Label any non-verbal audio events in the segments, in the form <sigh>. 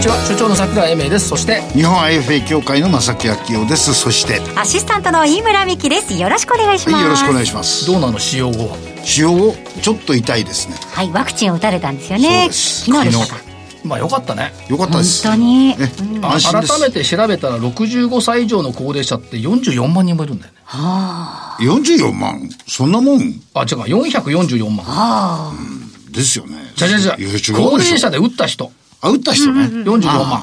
にちは。所長の桜井英明です。そして日本 IFA 協会の正木昭夫です。そしてアシスタントの飯村美希です。よろしくお願いします、はい、よろしくお願いします。どうなの使用後は？使用後ちょっと痛いですね。はいワクチンを打たれたんですよね。昨日でしたか？まあよかったね。よかったです。本当に、うん、改めて調べたら65歳以上の高齢者って44万人もいるんだよね。はあ。44万？そんなもん？あ違う444万。はあ、うん、ですよね。じゃじゃじゃ高齢者で打った人あ打った人ね、うんうん、44万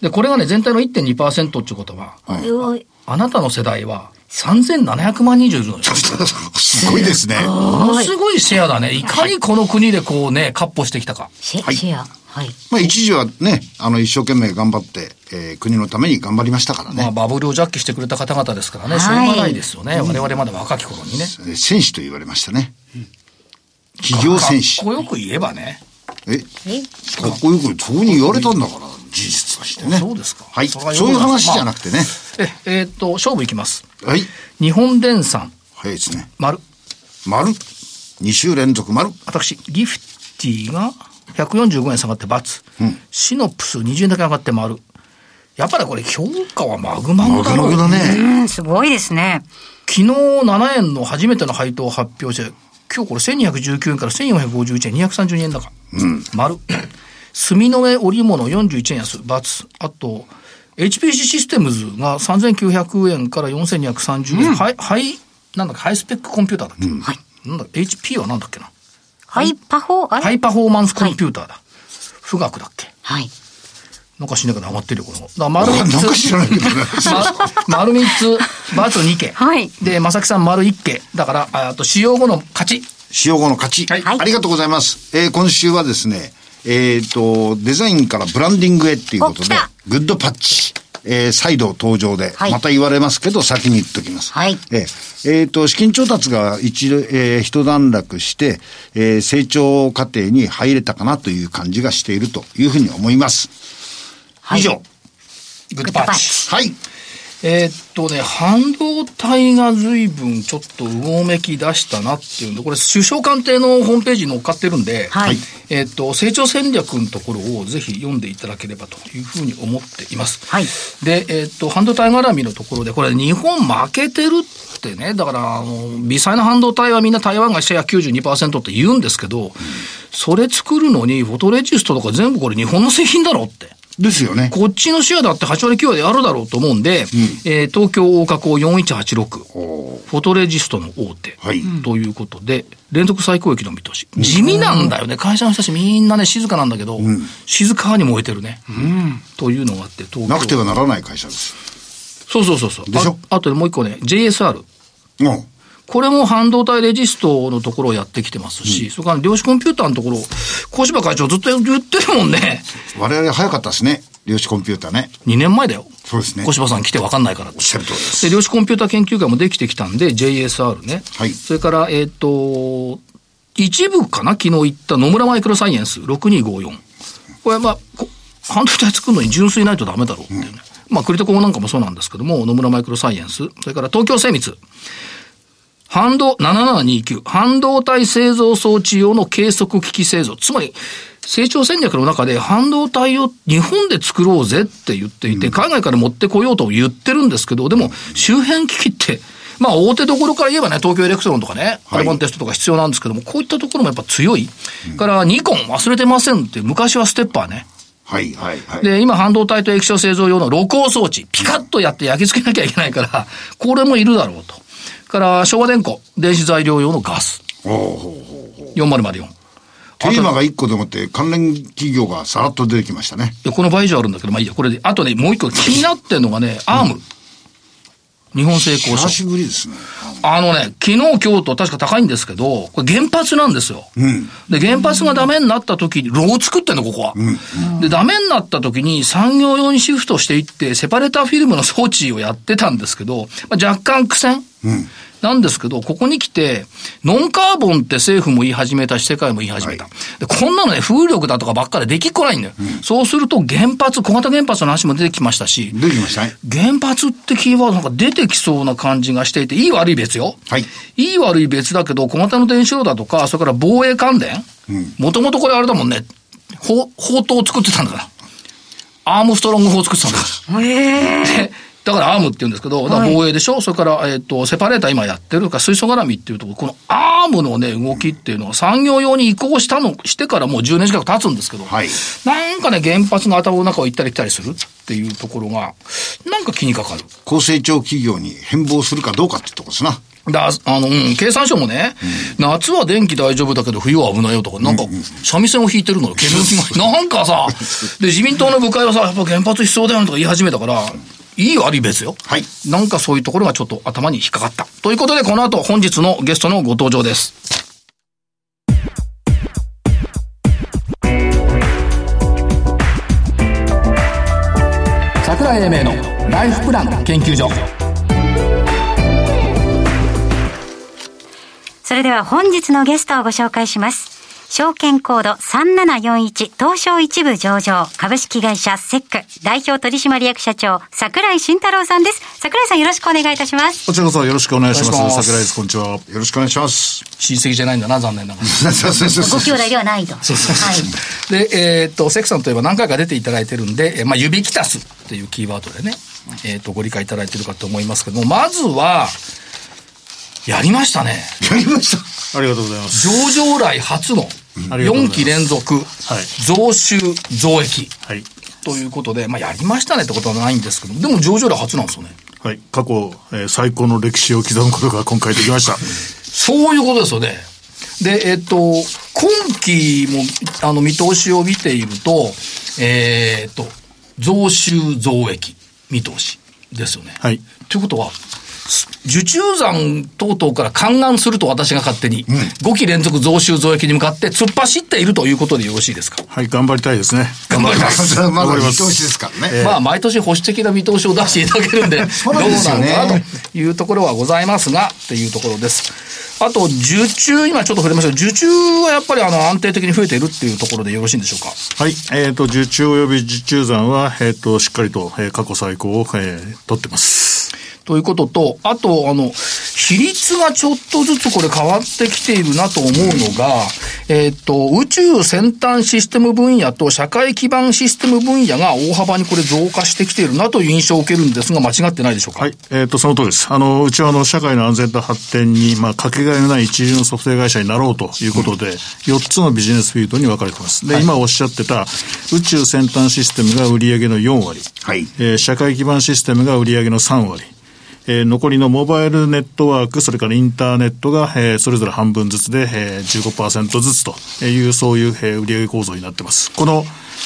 でこれがね全体の1.2%っていうことは、はい、あなたの世代は3700万人以上いるのよ。<laughs> すごいですね。ものすごいシェアだね。いかにこの国でこうね、カッ歩してきたか。シェア。はい。まあ一時はね、あの一生懸命頑張って、えー、国のために頑張りましたからね。まあバブルをジャッキしてくれた方々ですからね、しょうがないですよね。我々まだ若き頃にね。戦士と言われましたね。企業戦士。かっこよく言えばね。えかっこよく、そうに言われたんだから、事実としてね。そうですか。はい。そういう話じゃなくてね。え、えっと、勝負いきます。はい。日本電産。早いですね。丸。丸。2週連続丸。私、ギフティが145円下がって×。うん、シノプス20円だけ上がって丸。やっぱりこれ評価はマグマグだろう。マグマグだね。うん、すごいですね。昨日7円の初めての配当を発表して、今日これ1219円から1451円、232円高。うん。丸。住の上織物41円安、×。あと、HPC システムズが3900円から4230円。うん、ハイ、ハイ、なんだっけ、ハイスペックコンピューターだっけ、うん、はい。なんだ HP はなんだっけな？ハイパフォー、ハイパフォーマンスコンピューターだ。はい、富岳だっけ？はい。なんかしなきゃ上がってるよ、この。だ丸3つ。なんか知らないけどね。ま、<laughs> 丸3つ、バツ2家。はい。で、まさきさん丸1家。だから、あと使用後の勝ち。使用後の勝ち。はい。ありがとうございます。えー、今週はですね、えっ、ー、と、デザインからブランディングへっていうことで、グッドパッチ。えー、再度登場で、はい、また言われますけど、先に言っときます。はい。えー、えー、と、資金調達が一、えー、一段落して、えー、成長過程に入れたかなという感じがしているというふうに思います。はい、以上。グッドパッチ。はい。えー、っとね、半導体が随分ちょっとうごめき出したなっていうんで、これ首相官邸のホームページに載っかってるんで、はい、えー、っと、成長戦略のところをぜひ読んでいただければというふうに思っています。はい。で、えー、っと、半導体絡みのところで、これ日本負けてるってね、だから、あの、微細な半導体はみんな台湾がシェア92%って言うんですけど、うん、それ作るのにフォトレジストとか全部これ日本の製品だろって。ですよね。こっちのシェアだって8割9割あるだろうと思うんで、うん、えー、東京大加工4186、フォトレジストの大手、はい、ということで、連続最高益の見通し。地味なんだよね。会社の人たちみんなね、静かなんだけど、うん、静かに燃えてるね。うん、というのがあって、東京。なくてはならない会社です。そうそうそうそう。でしょ？あとでもう一個ね、JSR。うん。これも半導体レジストのところをやってきてますし、うん、それから量子コンピューターのところ、小柴会長ずっと言ってるもんね。我々早かったですね。量子コンピューターね。2年前だよ。そうですね。小柴さん来て分かんないから。おっしゃる通りです。で、量子コンピューター研究会もできてきたんで、JSR ね。はい。それから、えっ、ー、と、一部かな昨日言った野村マイクロサイエンス6254。これはまあ、半導体作るのに純粋ないとダメだろうっていうね。うん、まあ、クリテコなんかもそうなんですけども、野村マイクロサイエンス。それから東京精密。半導、7729、半導体製造装置用の計測機器製造。つまり、成長戦略の中で半導体を日本で作ろうぜって言っていて、海外から持ってこようと言ってるんですけど、でも周辺機器って、まあ大手どころから言えばね、東京エレクトロンとかね、アドバンテストとか必要なんですけども、こういったところもやっぱ強い。からニコン忘れてませんって、昔はステッパーね。はいはいはい。で、今半導体と液晶製造用の露光装置、ピカッとやって焼き付けなきゃいけないから、これもいるだろうと。から昭和電工、電子材料用のガス。4004。テーマが1個でもって関連企業がさらっと出てきましたね。この倍以上あるんだけど、まあいいや、これで。あとね、もう一個気になってんのがね、アーム。日本製鋼所。久しぶりですね。あのね、昨日、今日と確か高いんですけど、これ原発なんですよ。うん、で、原発がダメになった時に、ロゴ作ってんの、ここは。うん、で、ダメになった時に産業用にシフトしていって、セパレーターフィルムの装置をやってたんですけど、まあ、若干苦戦。うんなんですけど、ここに来て、ノンカーボンって政府も言い始めたし、世界も言い始めた。はい、でこんなのね、風力だとかばっかりできっこないんだよ。うん、そうすると原発、小型原発の話も出てきましたし、出てきましたね。原発ってキーワードなんか出てきそうな感じがしていて、いい悪い別よ。はい。いい悪い別だけど、小型の電子炉だとか、それから防衛関連、もともとこれあれだもんね、砲塔を作ってたんだから。アームストロング砲を作ってたんだから。へえー。だからアームって言うんですけど、防衛でしょ、はい、それから、えっ、ー、と、セパレーター今やってるか、水素絡みっていうところ、このアームのね、動きっていうのは産業用に移行したの、してからもう10年近く経つんですけど、はい、なんかね、原発の頭の中を行ったり来たりするっていうところが、なんか気にかかる。高成長企業に変貌するかどうかってとこですな。だあの、うん、経産省もね、うん、夏は電気大丈夫だけど冬は危ないよとか、なんか、三味線を引いてるのよ、煙が。なんかさ、<laughs> で、自民党の部会はさ、やっぱ原発必要だよとか言い始めたから、いい悪い別よ。はい。なんかそういうところがちょっと頭に引っかかった。ということで、この後本日のゲストのご登場です。桜井英明のライフプラン研究所。それでは本日のゲストをご紹介します。証券コード3741東証一部上場株式会社セック代表取締役社長桜井慎太郎さんです。桜井さんよろしくお願いいたします。こちらこそよろしくお願いします。桜井です。こんにちは。よろしくお願いします。親戚じゃないんだな、残念ながら。ご兄弟ではないと。そうそうそう。はい、で、えー、っと、セックさんといえば何回か出ていただいてるんで、まあ、指きたすっていうキーワードでね、えー、っと、ご理解いただいてるかと思いますけども、まずは、やりましたね。やりました。ありがとうございます。上場来初の4期連続、増収増益。はい。ということで、まあ、やりましたねってことはないんですけど、でも上場で初なんですよね。はい。過去、えー、最高の歴史を刻むことが今回できました。<laughs> そういうことですよね。で、えっと、今期も、あの、見通しを見ていると、えー、っと、増収増益見通しですよね。はい。ということは、受注残等々から勘案すると私が勝手に、うん、5期連続増収増益に向かって突っ走っているということでよろしいですか？はい頑張りたいですね。頑張ります。まだ見通しですからね、えー、まあ毎年保守的な見通しを出していただけるんで <laughs> どうなのかなというところはございますがっていうところです。あと、受注、今ちょっと触れました。受注はやっぱりあの安定的に増えているっていうところでよろしいんでしょうか？はい。えっ、ー、と、受注及び受注残は、えっ、ー、と、しっかりと、えー、過去最高を、えー、取ってます。ということと、あと、あの、比率がちょっとずつこれ変わってきているなと思うのが、えっ、と、宇宙先端システム分野と社会基盤システム分野が大幅にこれ増加してきているなという印象を受けるんですが、間違ってないでしょうか？はい。えっ、と、その通りです。あの、うちはあの、社会の安全と発展に、まあ、かけがえのない一流のソフトウェア会社になろうということで、うん、4つのビジネスフィールドに分かれてます。で、はい、今おっしゃってた、宇宙先端システムが売上の4割、はい。えー、社会基盤システムが売上の3割、えー、残りのモバイルネットワーク、それからインターネットが、えー、それぞれ半分ずつで、えー、15%ずつという、そういう、えー、売上構造になってます。この、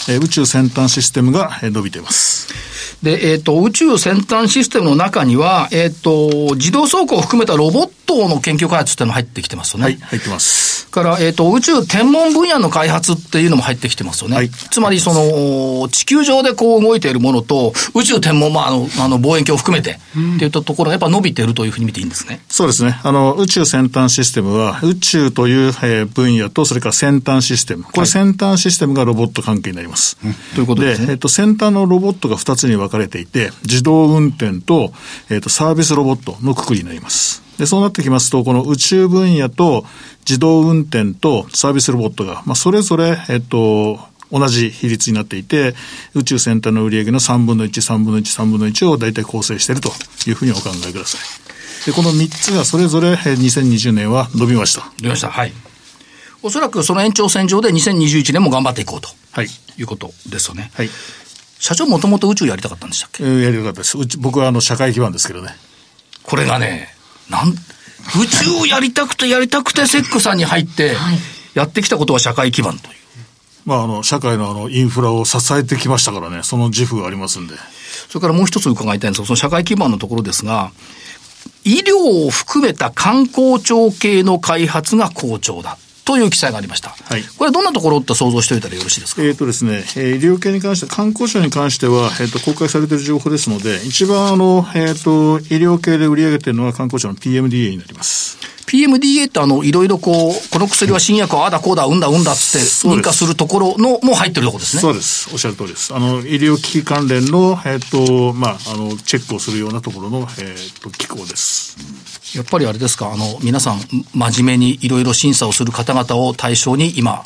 えー、宇宙先端システムが、えー、伸びています。で、えっ、ー、と、宇宙先端システムの中には、えっ、ー、と、自動走行を含めたロボットの研究開発っていうのも入ってきてますよね。はい、入ってます。から、えっ、ー、と、宇宙天文分野の開発っていうのも入ってきてますよね。はい、つまり、その、地球上でこう動いているものと、宇宙天文、まあ、あの、あの望遠鏡を含めて、っていったところがやっぱ伸びてるというふうに見ていいんですね。そうですね。あの、宇宙先端システムは、宇宙という、えー、分野と、それから先端システム。これ先端システムがロボット関係になります。はい、ということで、ね、えっ、と、先端のロボットが2つに分かれていて、自動運転と、えっ、と、サービスロボットのくくりになります。で、そうなってきますと、この宇宙分野と自動運転とサービスロボットが、まあ、それぞれ、えっと、同じ比率になっていて、宇宙先端の売上の3分の1、3分の1、3分の1を大体構成しているというふうにお考えください。で、この3つがそれぞれ2020年は伸びました。伸びました。はい。おそらくその延長線上で2021年も頑張っていこうと。はい。いうことですよね。はい。社長もともと宇宙やりたかったんでしたっけ、えー、やりたかったです。うち僕はあの社会基盤ですけどね。これがね、なん、宇宙やりたくてやりたくてセックさんに入って、やってきたことは社会基盤という。まあ、あの、社会のあの、インフラを支えてきましたからね、その自負がありますんで。それからもう一つ伺いたいんですが、その社会基盤のところですが、医療を含めた観光庁系の開発が好調だ。という記載がありました。はい。これはどんなところって想像しておいたらよろしいですか？えっ、とですね、えー、医療系に関して、観光庁に関しては、えっ、ー、と、公開されている情報ですので、一番あの、えっ、ー、と、医療系で売り上げているのは観光庁の PMDA になります。PMDA ってあの、いろいろこう、この薬は新薬はあだこうだ、うんだうんだって認可するところの、も入ってるところですね。そうです。おっしゃる通りです。あの、医療機器関連の、えっ、ー、と、まあ、あの、チェックをするようなところの、えっ、ー、と、機構です。やっぱりあれですか、あの、皆さん、真面目にいろいろ審査をする方々を対象に今、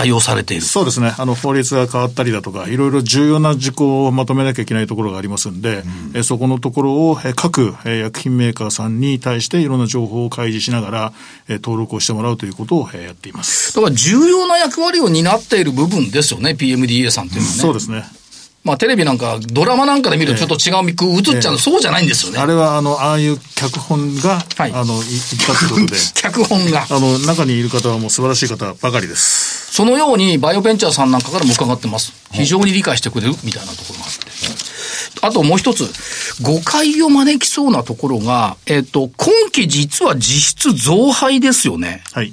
対応されている。そうですね、あの法律が変わったりだとか、いろいろ重要な事項をまとめなきゃいけないところがありますんで、うん、えそこのところをえ各え薬品メーカーさんに対していろんな情報を開示しながら、え登録をしてもらうということをえやっています。だから重要な役割を担っている部分ですよね、PMDA さんっていうのはね。そうですねまあテレビなんか、ドラマなんかで見るとちょっと違うミク映っちゃうの、そうじゃないんですよね。あれは、あの、ああいう脚本が、はい、あの、言ったってことで。<laughs> 脚本が。あの、中にいる方はもう素晴らしい方ばかりです。そのように、バイオベンチャーさんなんかからも伺ってます。非常に理解してくれるみたいなところがあって。あともう一つ、誤解を招きそうなところが、えっ、と、今期実は実質増配ですよね。はい。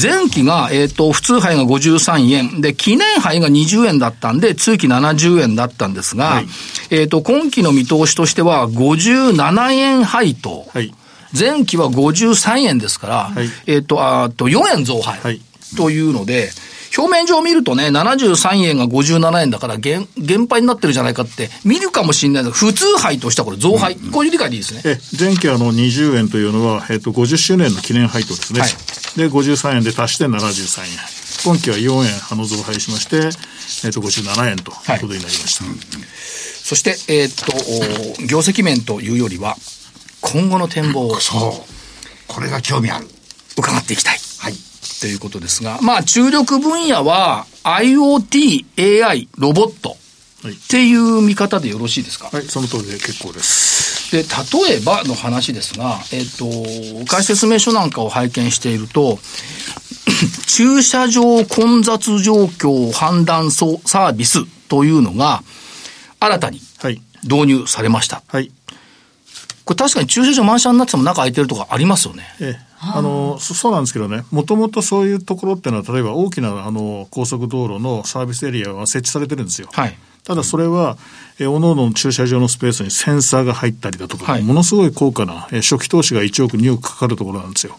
前期が、えっ、ー、と、普通杯が53円、で、記念杯が20円だったんで、通期70円だったんですが、はい、えっ、と、今期の見通しとしては、57円配当。はい、前期は53円ですから、はい、えっ、と、あと4円増配。というので、表面上見るとね、73円が57円だから減、減配になってるじゃないかって、見るかもしれないけど、普通配としてはこれ増配、うん、こういう理解でいいですね。え、前期あの20円というのは、えっ、と、50周年の記念配当ですね。はい、で、53円で足して73円。今期は4円、あの増配しまして、えっ、と、57円ということになりました。はい、そして、えっ、と、業績面というよりは、今後の展望を。そう。これが興味ある。伺っていきたい。ということですが、まあ、注力分野は IoT、AI、ロボット。っていう見方でよろしいですか？はい、その通りで結構です。で、例えばの話ですが、えっ、と、解説明書なんかを拝見していると、<coughs> 駐車場混雑状況判断サービスというのが、新たに導入されました。はい。これ確かに駐車場満車になってても中空いてるとかありますよね。ええ。あのそうなんですけどね、もともとそういうところっていうのは、例えば大きなあの高速道路のサービスエリアは設置されてるんですよ。はい、ただそれは、えおのおの駐車場のスペースにセンサーが入ったりだとか、はい、ものすごい高価な、え初期投資が1億、2億かかるところなんですよ。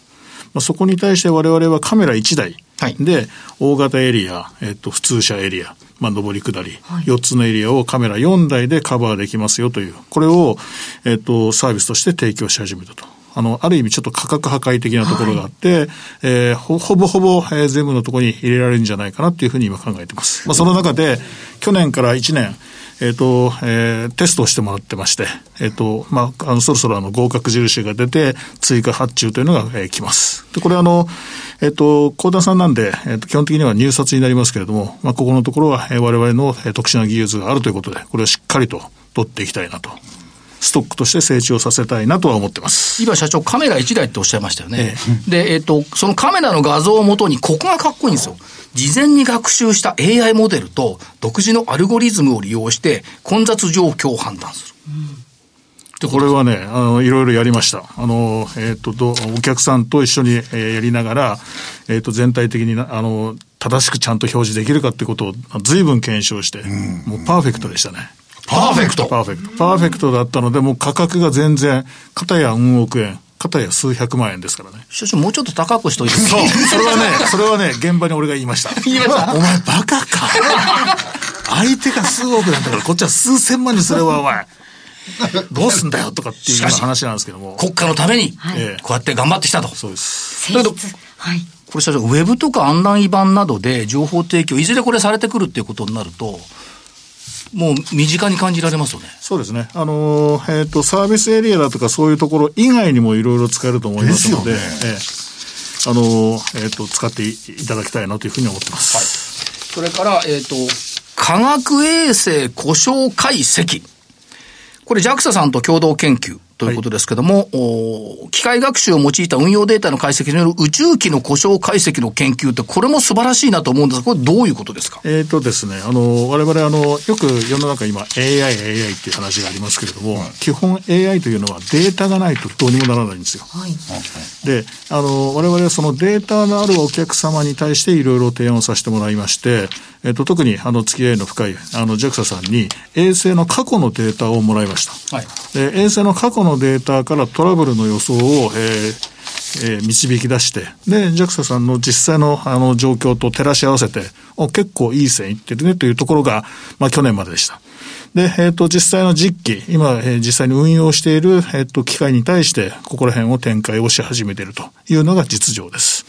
まあ、そこに対して我々はカメラ1台で、大型エリア、えっと、普通車エリア、まあ、上り下り、はい、4つのエリアをカメラ4台でカバーできますよという、これを、えっと、サービスとして提供し始めたと。あの、ある意味ちょっと価格破壊的なところがあって、はい、えー、ほほぼほぼ、えー、全部のところに入れられるんじゃないかなっていうふうに今考えてます。まあ、その中で、去年から1年、えっ、ー、と、えー、テストをしてもらってまして、えっ、ー、と、まあ、あの、そろそろあの、合格印が出て、追加発注というのが、えー、来ます。で、これあの、えっ、と、高田さんなんで、えっ、と、基本的には入札になりますけれども、まあ、ここのところは、えー、我々の、えー、特殊な技術があるということで、これをしっかりと取っていきたいなとストックとして成長させたいなとは思ってます。今社長カメラ1台っておっしゃいましたよね。ええ、で、えっ、ー、と、そのカメラの画像をもとに、ここがかっこいいんですよ。事前に学習した AI モデルと独自のアルゴリズムを利用して混雑状況を判断する。うんこれはね、あの、いろいろやりました。あの、えっ、ー、と、お客さんと一緒に、えー、やりながら、えっ、ー、と、全体的にあの、正しくちゃんと表示できるかってことを随分検証して、うん、もうパーフェクトでしたね。パーフェクトパーフェクト。パーフェクトだったので、もう価格が全然、片や何億円、片や数百万円ですからね。社長、もうちょっと高くしといてそう。それはね、それはね、現場に俺が言いました。<laughs> 言いました？お前バカか。相手が数億なんだから、こっちは数千万にすれば、<laughs> お前。どうすんだよとかっていう話なんですけども。国家のために、こうやって頑張ってきたと。そうです。だけど、はい。これ社長、ウェブとか案内板などで情報提供、いずれこれされてくるっていうことになると、もう身近に感じられますよね。そうですね。あの、えっ、ー、と、サービスエリアだとかそういうところ以外にもいろいろ使えると思いますので、でね、えー、あの、えっ、ー、と、使っていただきたいなというふうに思ってます。はい。それから、えっ、と、科学衛星故障解析。これ JAXA さんと共同研究ということですけども、はい、機械学習を用いた運用データの解析による宇宙機の故障解析の研究って、これも素晴らしいなと思うんですが、これどういうことですか？えっ、とですね、あの、我々あの、よく世の中今 AI、AI っていう話がありますけれども、はい、基本 AI というのはデータがないとどうにもならないんですよ。はい、で、あの、我々はそのデータのあるお客様に対していろいろ提案をさせてもらいまして、えっ、と、特にあの、付き合いの深い、あの、JAXA さんに衛星の過去のデータをもらいました。はい、で衛星の過去ののデータからトラブルの予想を、えーえー、導き出して、で、JAXA さんの実際のあの状況と照らし合わせて、お結構いい線いってるねというところが、まあ去年まででした。で、えっ、ー、と、実際の実機、今、えー、実際に運用している、えっ、ー、と、機械に対して、ここら辺を展開をし始めているというのが実情です。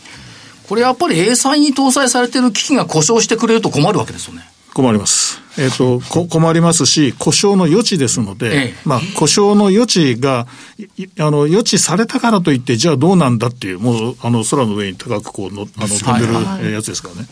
これやっぱり A イに搭載されている機器が故障してくれると困るわけですよね。困ります。えっ、ー、と、こ、困りますし、故障の余地ですので、ええ、まあ、故障の余地が、あの、余地されたからといって、じゃあどうなんだっていう、もう、あの、空の上に高くこうの、あの、飛んでるやつですからね。はい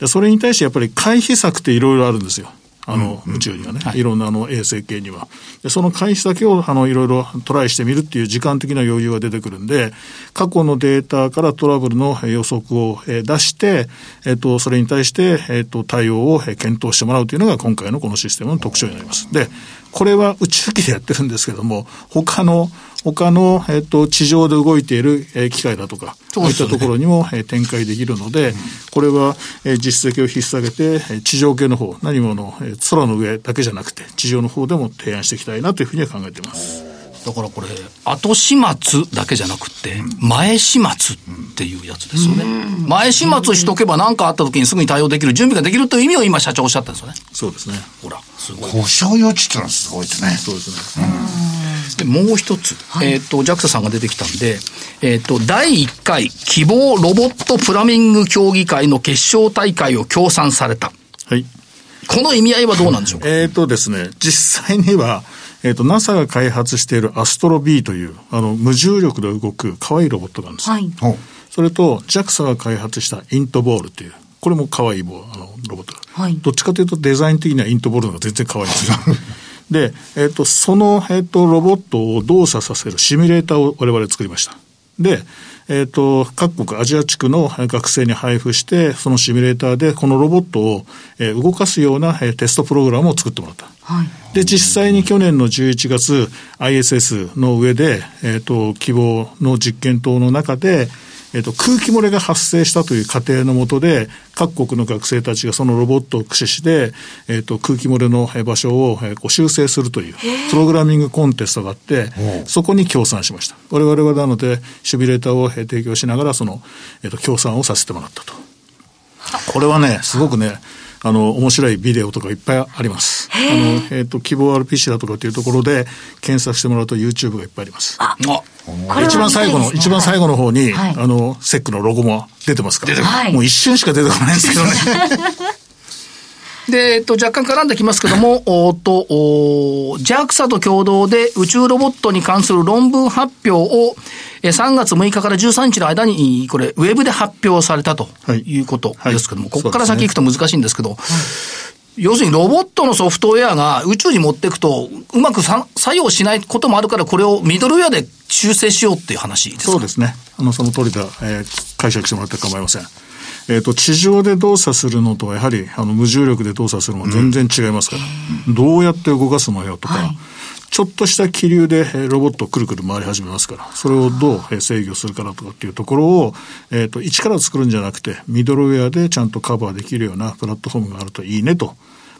はい、それに対してやっぱり回避策っていろいろあるんですよ。あの、宇宙にはね、い、ろんなあの衛星系には。でその回避先をあのいろいろトライしてみるっていう時間的な余裕が出てくるんで、過去のデータからトラブルの予測を出して、えっと、それに対して、えっと、対応を検討してもらうというのが今回のこのシステムの特徴になります。で、これは宇宙機でやってるんですけども、他の他の、えっと、地上で動いている、え機械だとか、そう、いったところにも、え展開できるので、うん、これは、え実績を引っ提げて、地上系の方、何もの、え空の上だけじゃなくて、地上の方でも提案していきたいなというふうには考えています。だからこれ、後始末だけじゃなくて、前始末っていうやつですよね。前始末しとけば何かあった時にすぐに対応できる、準備ができるという意味を今社長おっしゃったんですよね。そうですね。ほら、すごい。故障余地ってのはすごいですね。そうですね。で、もう一つ、はい、えっ、ー、と、JAXA さんが出てきたんで、えっ、ー、と、第1回希望ロボットプラミング競技会の決勝大会を協賛された。はい。この意味合いはどうなんでしょうか？えっ、とですね、実際には、えっ、ー、と、NASA が開発しているアストロ B という、あの、無重力で動く可愛いロボットがあるんです。はい。それと、JAXA が開発したイントボールという、これも可愛いボあのロボット。はい。どっちかというとデザイン的にはイントボールの方が全然可愛いんですよ。で、えっ、ー、と、その、えっ、ー、と、ロボットを動作させるシミュレーターを我々作りました。で、えっ、ー、と、各国アジア地区の学生に配布して、そのシミュレーターでこのロボットを、えー、動かすような、えー、テストプログラムを作ってもらった。はい、で、実際に去年の11月、ISS の上で、えっ、と、希望の実験棟の中で、えっと、空気漏れが発生したという過程のもとで、各国の学生たちがそのロボットを駆使して、えっと、空気漏れの場所をこう修正するという、プログラミングコンテストがあって、そこに協賛しました。我々はなので、シミュレーターを提供しながら、その、えっと、協賛をさせてもらったと。これはね、すごくね、あの、面白いビデオとかいっぱいあります。あの、えっ、ー、と、希望 RPC だとかっていうところで検索してもらうと YouTube がいっぱいあります。あ、一番最後の、一番最後の方に、はい、あの、セックのロゴも出てますから、はい、もう一瞬しか出てこないんですけどね。<laughs> で、えっと、若干絡んできますけども、おっと、お JAXA と共同で宇宙ロボットに関する論文発表を、え3月6日から13日の間に、これ、ウェブで発表されたとい。うことですけども、はいはい、ここから先行くと難しいんですけど、はい。要するにロボットのソフトウェアが宇宙に持っていくと、うまく作用しないこともあるから、これをミドルウェアで修正しようっていう話ですか？そうですね。あの、その通りだ、えー、解釈してもらって構いません。えっ、ー、と、地上で動作するのとはやはり、あの、無重力で動作するのは全然違いますから、うん、どうやって動かすのよとか、はい。ちょっとした気流でロボットくるくる回り始めますから、それをどう制御するかとかっていうところを、えっ、ー、と、一から作るんじゃなくて、ミドルウェアでちゃんとカバーできるようなプラットフォームがあるといいねと。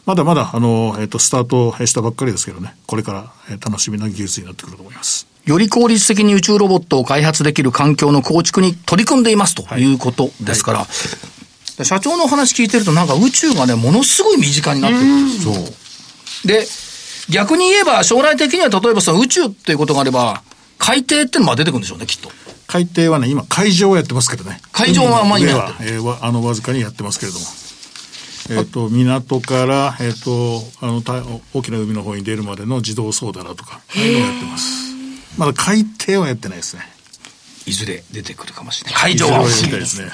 まだまだ、あの、えっ、ー、と、スタートしたばっかりですけどね、これから、え楽しみな技術になってくると思います。より効率的に宇宙ロボットを開発できる環境の構築に取り組んでいますということですから、はいはい社長のお話聞いてるとなんか宇宙がね、ものすごい身近になってるんですよ。そう。で、逆に言えば将来的には例えばその宇宙っていうことがあれば、海底っていうのが出てくるんでしょうね、きっと。海底はね、今、海上をやってますけどね。海上はまあ今やってる。えー、あの、わずかにやってますけれども。えっ、ー、と、港から、えっ、ー、と、あの、大きな海の方に出るまでの自動操舵だとか、ああいうのをやってます。まだ海底はやってないですね。いずれ出てくるかもしれない。海上は。いずれはやりたいですね。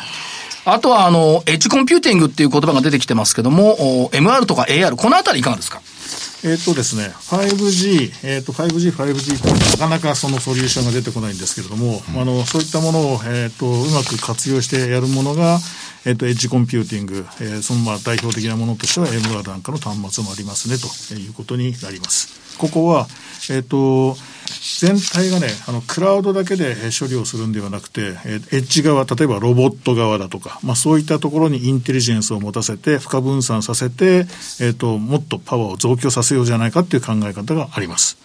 あとは、あの、エッジコンピューティングっていう言葉が出てきてますけども、MR とか AR、このあたりいかがですか？えっ、とですね、5G、えっ、と、5G、5G ってなかなかそのソリューションが出てこないんですけれども、うん、あの、そういったものを、えっ、と、うまく活用してやるものが、えっ、と、エッジコンピューティング、えー、そのまあ代表的なものとしては MR なんかの端末もありますね、ということになります。ここは、えっ、と、全体がね、あの、クラウドだけで処理をするんではなくて、えエッジ側、例えばロボット側だとか、まあそういったところにインテリジェンスを持たせて、負荷分散させて、えっ、と、もっとパワーを増強させようじゃないかっていう考え方があります。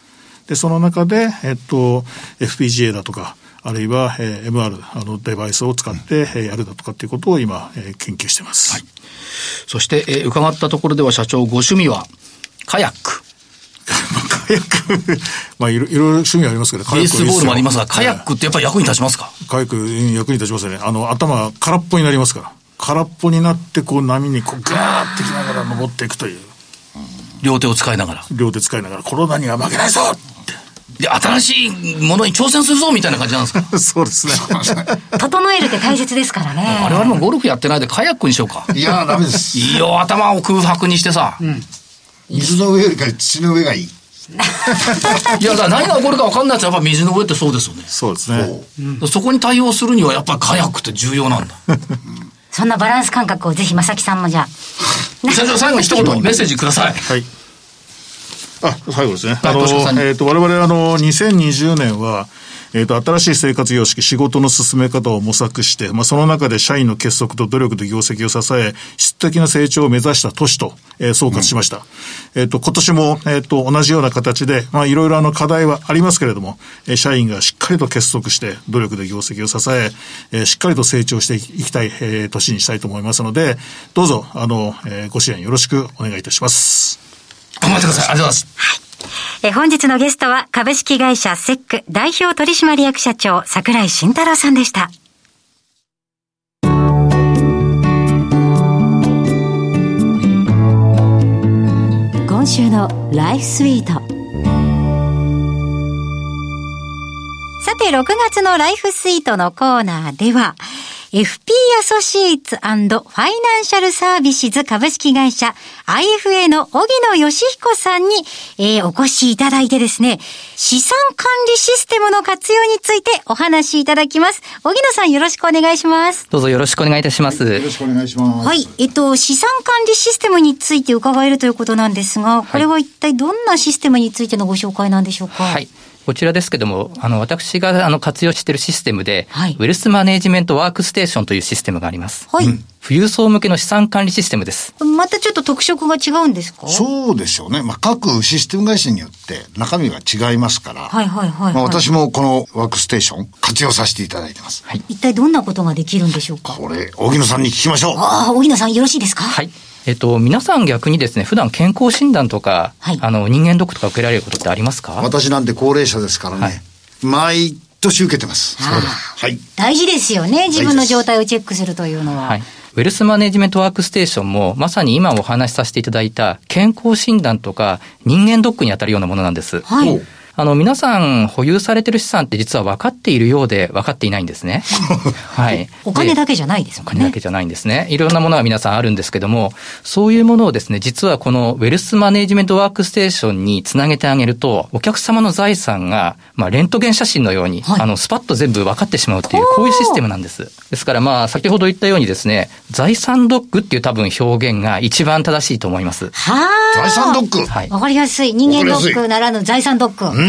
で、その中で、えっ、と、FPGA だとか、あるいは、えー、MR、あの、デバイスを使って、えやるだとかっていうことを今、えー、研究してます。はい。そして、えー、伺ったところでは社長、ご趣味は、カヤック。カヤック、<laughs> まあいろいろ趣味ありますけど、カヤック。ベースボールもありますが、カヤックってやっぱり役に立ちますか？カヤック、役に立ちますね。あの、頭空っぽになりますから。空っぽになって、こう波にこうガーってきながら登っていくという。両手を使いながら。両手使いながら、コロナには負けないぞで、新しいものに挑戦するぞみたいな感じなんですか？<laughs> そうですね。<laughs> 整えるって大切ですからね。我々もゴルフやってないでカヤックにしようか。いやダメです。いいよ、頭を空白にしてさ。うん、水の上よりか土の上がいい。<laughs> いや、だから何が起こるか分かんないやつはやっぱ水の上ってそうですよね。そうですね。そこに対応するにはやっぱりカヤックって重要なんだ。そんなバランス感覚をぜひ正木さんもじゃあ。<laughs> 社長最後に一言 <laughs> メッセージください。はい。あ、最後ですね。あの、えっ、ー、と、我々、あの、2020年は、えっ、ー、と、新しい生活様式、仕事の進め方を模索して、まあ、その中で社員の結束と努力で業績を支え、質的な成長を目指した都市と、えー、総括しました。うん、えっ、と、今年も、えっ、と、同じような形で、まあ、いろいろあの課題はありますけれども、えー、社員がしっかりと結束して、努力で業績を支え、えー、しっかりと成長していきたい、えー、年にしたいと思いますので、どうぞ、あの、えー、ご支援よろしくお願いいたします。頑張ってください。ありがとうございます。はい。え本日のゲストは株式会社セック代表取締役社長櫻井慎太郎さんでした。今週のライフスイート。さて、6月のライフスイートのコーナーでは、FP アソシエイツファイナンシャルサービスズ株式会社 IFA の荻野義彦さんに、えー、お越しいただいてですね、資産管理システムの活用についてお話しいただきます。荻野さんよろしくお願いします。どうぞよろしくお願いいたします。よろしくお願いします。はい。えっと、資産管理システムについて伺えるということなんですが、これは一体どんなシステムについてのご紹介なんでしょうか？はい。こちらですけども、あの、私があの活用しているシステムで、はい、ウェルスマネジメントワークステーションというシステムがあります。はい。富裕層向けの資産管理システムです。またちょっと特色が違うんですか？そうでしょうね。まあ、各システム会社によって中身が違いますから。はいはいはい、はい、まあ、私もこのワークステーション活用させていただいてます。はい。一体どんなことができるんでしょうか？これ、荻野さんに聞きましょう。ああ、荻野さんよろしいですか？はい。えっと、皆さん逆にですね、普段健康診断とか、はい、あの、人間ドックとか受けられることってありますか？私なんて高齢者ですからね。はい毎年受けてます。そうです。はい。大事ですよね。自分の状態をチェックするというのは。はい。ウェルスマネジメントワークステーションも、まさに今お話しさせていただいた健康診断とか人間ドックに当たるようなものなんです。はい。あの、皆さん保有されてる資産って実は分かっているようで分かっていないんですね。<laughs> はい。お金だけじゃないですもんね。お金だけじゃないんですね。いろんなものが皆さんあるんですけども、そういうものをですね、実はこのウェルスマネジメントワークステーションにつなげてあげると、お客様の財産が、まあ、レントゲン写真のように、はい、あの、スパッと全部分かってしまうっていう、こういうシステムなんです。ですからまあ、先ほど言ったようにですね、財産ドックっていう多分表現が一番正しいと思います。はあ。財産ドックはい。わかりやすい。人間ドックならぬ財産ドック。うん。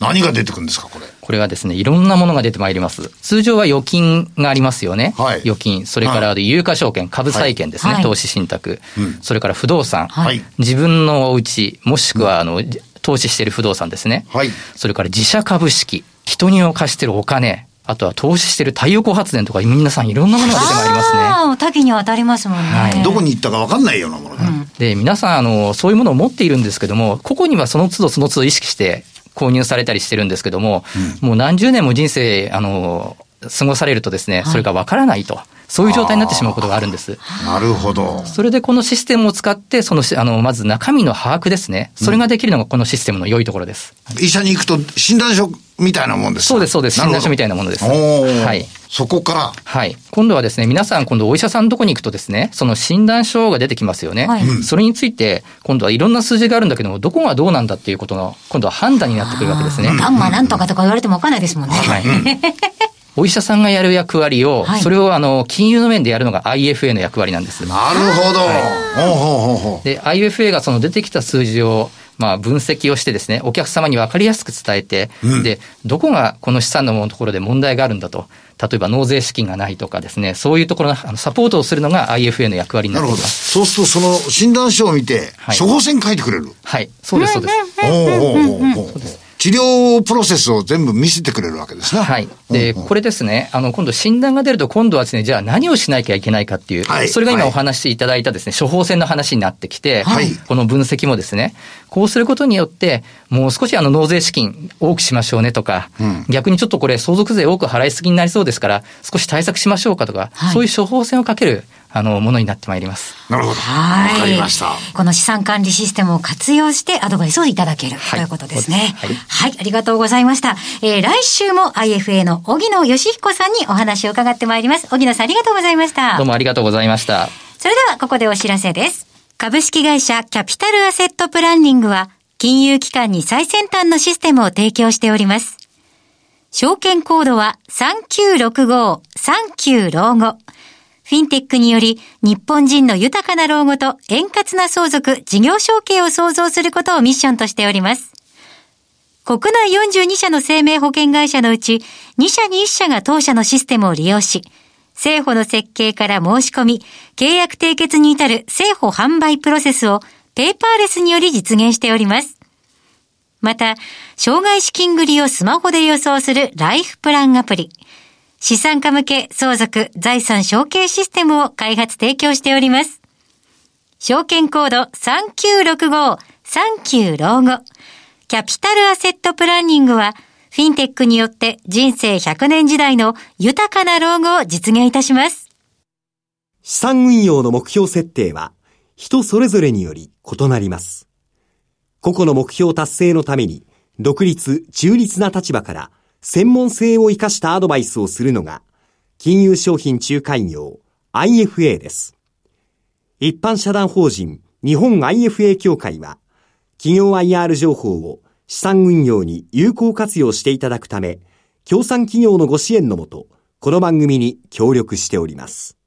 何が出てくるんですか、これ？これはですね、いろんなものが出てまいります。通常は預金がありますよね。はい、預金。それから有価証券、株債券ですね。はい、投資信託、うん、それから不動産。はい、自分のお家、もしくは、あの、投資している不動産ですね。はい、それから自社株式、人に貸しているお金、あとは投資している太陽光発電とか、皆さんいろんなものが出てまいりますね。多岐にわたりますもんね。はい、どこに行ったか分かんないようなものが、うん、で、皆さん、あの、そういうものを持っているんですけども、個々にはその都度その都度意識して購入されたりしてるんですけども、うん、もう何十年も人生、あの、過ごされるとですね、それがわからないと。そういう状態になってしまうことがあるんです。なるほど。それでこのシステムを使って、その、あの、まず中身の把握ですね。それができるのがこのシステムの良いところです。医者に行くと診断書みたいなもんですそうです、そうです。診断書みたいなものです。はい。そこから。はい。今度はですね、皆さん今度お医者さんのとこに行くとですね、その診断書が出てきますよね。はい、それについて、今度はいろんな数字があるんだけども、どこがどうなんだっていうことの、今度は判断になってくるわけですね。ガンマなんとかとか言われてもわかんないですもんね。はい。<laughs> お医者さんがやる役割を、はい、それをあの、金融の面でやるのが IFA の役割なんです。なるほど。はい、で、IFA がその出てきた数字を、まあ、分析をしてですね、お客様に分かりやすく伝えて、うん、で、どこがこの資産のところで問題があるんだと。例えば納税資金がないとかですね、そういうところのあのサポートをするのが IFA の役割になっています。そうすると、その診断書を見て、処方箋書いてくれる。はい、そうです、そうです。おおおおそうです。治療プロセスを全部見せてくれるわけですね。はい。で、これですね、あの、今度診断が出ると、今度はですね、じゃあ何をしなきゃいけないかっていう、はい、それが今お話しいただいたですね、処方箋の話になってきて、はい、この分析もですね、こうすることによって、もう少しあの納税資金多くしましょうねとか、うん、逆にちょっとこれ相続税多く払いすぎになりそうですから、少し対策しましょうかとか、はい、そういう処方箋をかけるあの、ものになってまいります。なるほど。はい。わかりました。この資産管理システムを活用してアドバイスをいただける、はい、ということですね。はい、はい。ありがとうございました。えー、来週も IFA の荻野義彦さんにお話を伺ってまいります。荻野さんありがとうございました。どうもありがとうございました。それではここでお知らせです。株式会社キャピタルアセットプランニングは、金融機関に最先端のシステムを提供しております。証券コードは3965、39老後。フィンテックにより、日本人の豊かな老後と円滑な相続、事業承継を創造することをミッションとしております。国内42社の生命保険会社のうち、2社に1社が当社のシステムを利用し、政府の設計から申し込み、契約締結に至る政府販売プロセスをペーパーレスにより実現しております。また、障害資金繰りをスマホで予想するライフプランアプリ、資産家向け相続財産承継システムを開発提供しております。証券コード3965、39老後。キャピタルアセットプランニングは、フィンテックによって人生100年時代の豊かな老後を実現いたします。資産運用の目標設定は、人それぞれにより異なります。個々の目標達成のために、独立、中立な立場から、専門性を生かしたアドバイスをするのが、金融商品仲介業 IFA です。一般社団法人日本 IFA 協会は、企業 IR 情報を資産運用に有効活用していただくため、協賛企業のご支援のもと、この番組に協力しております。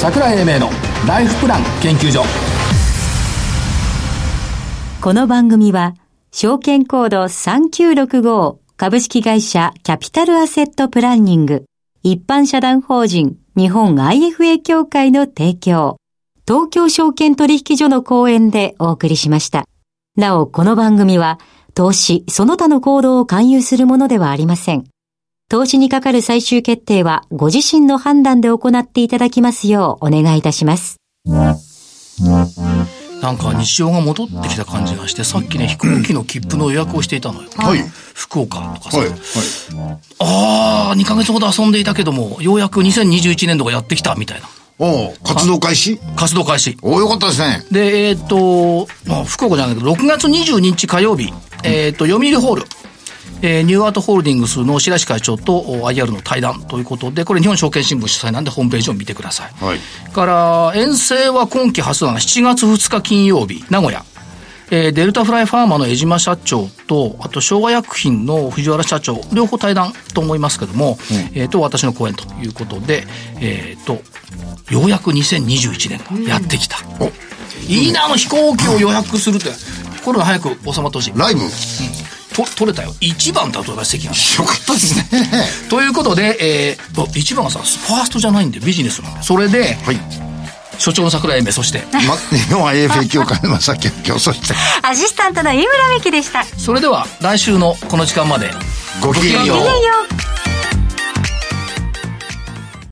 桜英明のライフプラン研究所この番組は証券コード3965株式会社キャピタルアセットプランニング一般社団法人日本 IFA 協会の提供東京証券取引所の講演でお送りしました。なお、この番組は投資その他の行動を勧誘するものではありません。投資にかかる最終決定はご自身の判断で行っていただきますようお願いいたします。なんか日常が戻ってきた感じがして、さっきね、飛行機の切符の予約をしていたのよ。はい。福岡とかさ。はい。はい、ああ、2ヶ月ほど遊んでいたけども、ようやく2021年度がやってきたみたいな。お活動開始？活動開始。およかったですね。で、えっ、ー、と、福岡じゃないけど、6月22日火曜日、えっ、ー、と、読売ホール。えー、ニューアートホールディングスの白石会長と IR の対談ということで、これ日本証券新聞主催なんでホームページを見てください。はい。から、遠征は今期初なのが7月2日金曜日、名古屋。えー、デルタフライファーマの江島社長と、あと、昭和薬品の藤原社長、両方対談と思いますけども、うん、えっ、ー、と、私の講演ということで、えっ、ー、と、ようやく2021年がやってきた。うん、いいな、あの飛行機を予約するって。コロナ早く収まってほしい。ライブ、うんと取れたよ。1番だと席がよかったですね。<laughs> ということで、えー、1番がさファーストじゃないんでビジネスなんでそれで、はい、所長の桜井英明そして、<laughs> ま、日本 IFA 協会の正木明そしてアシスタントの井村美樹でした。それでは来週のこの時間まで。ごきげんよう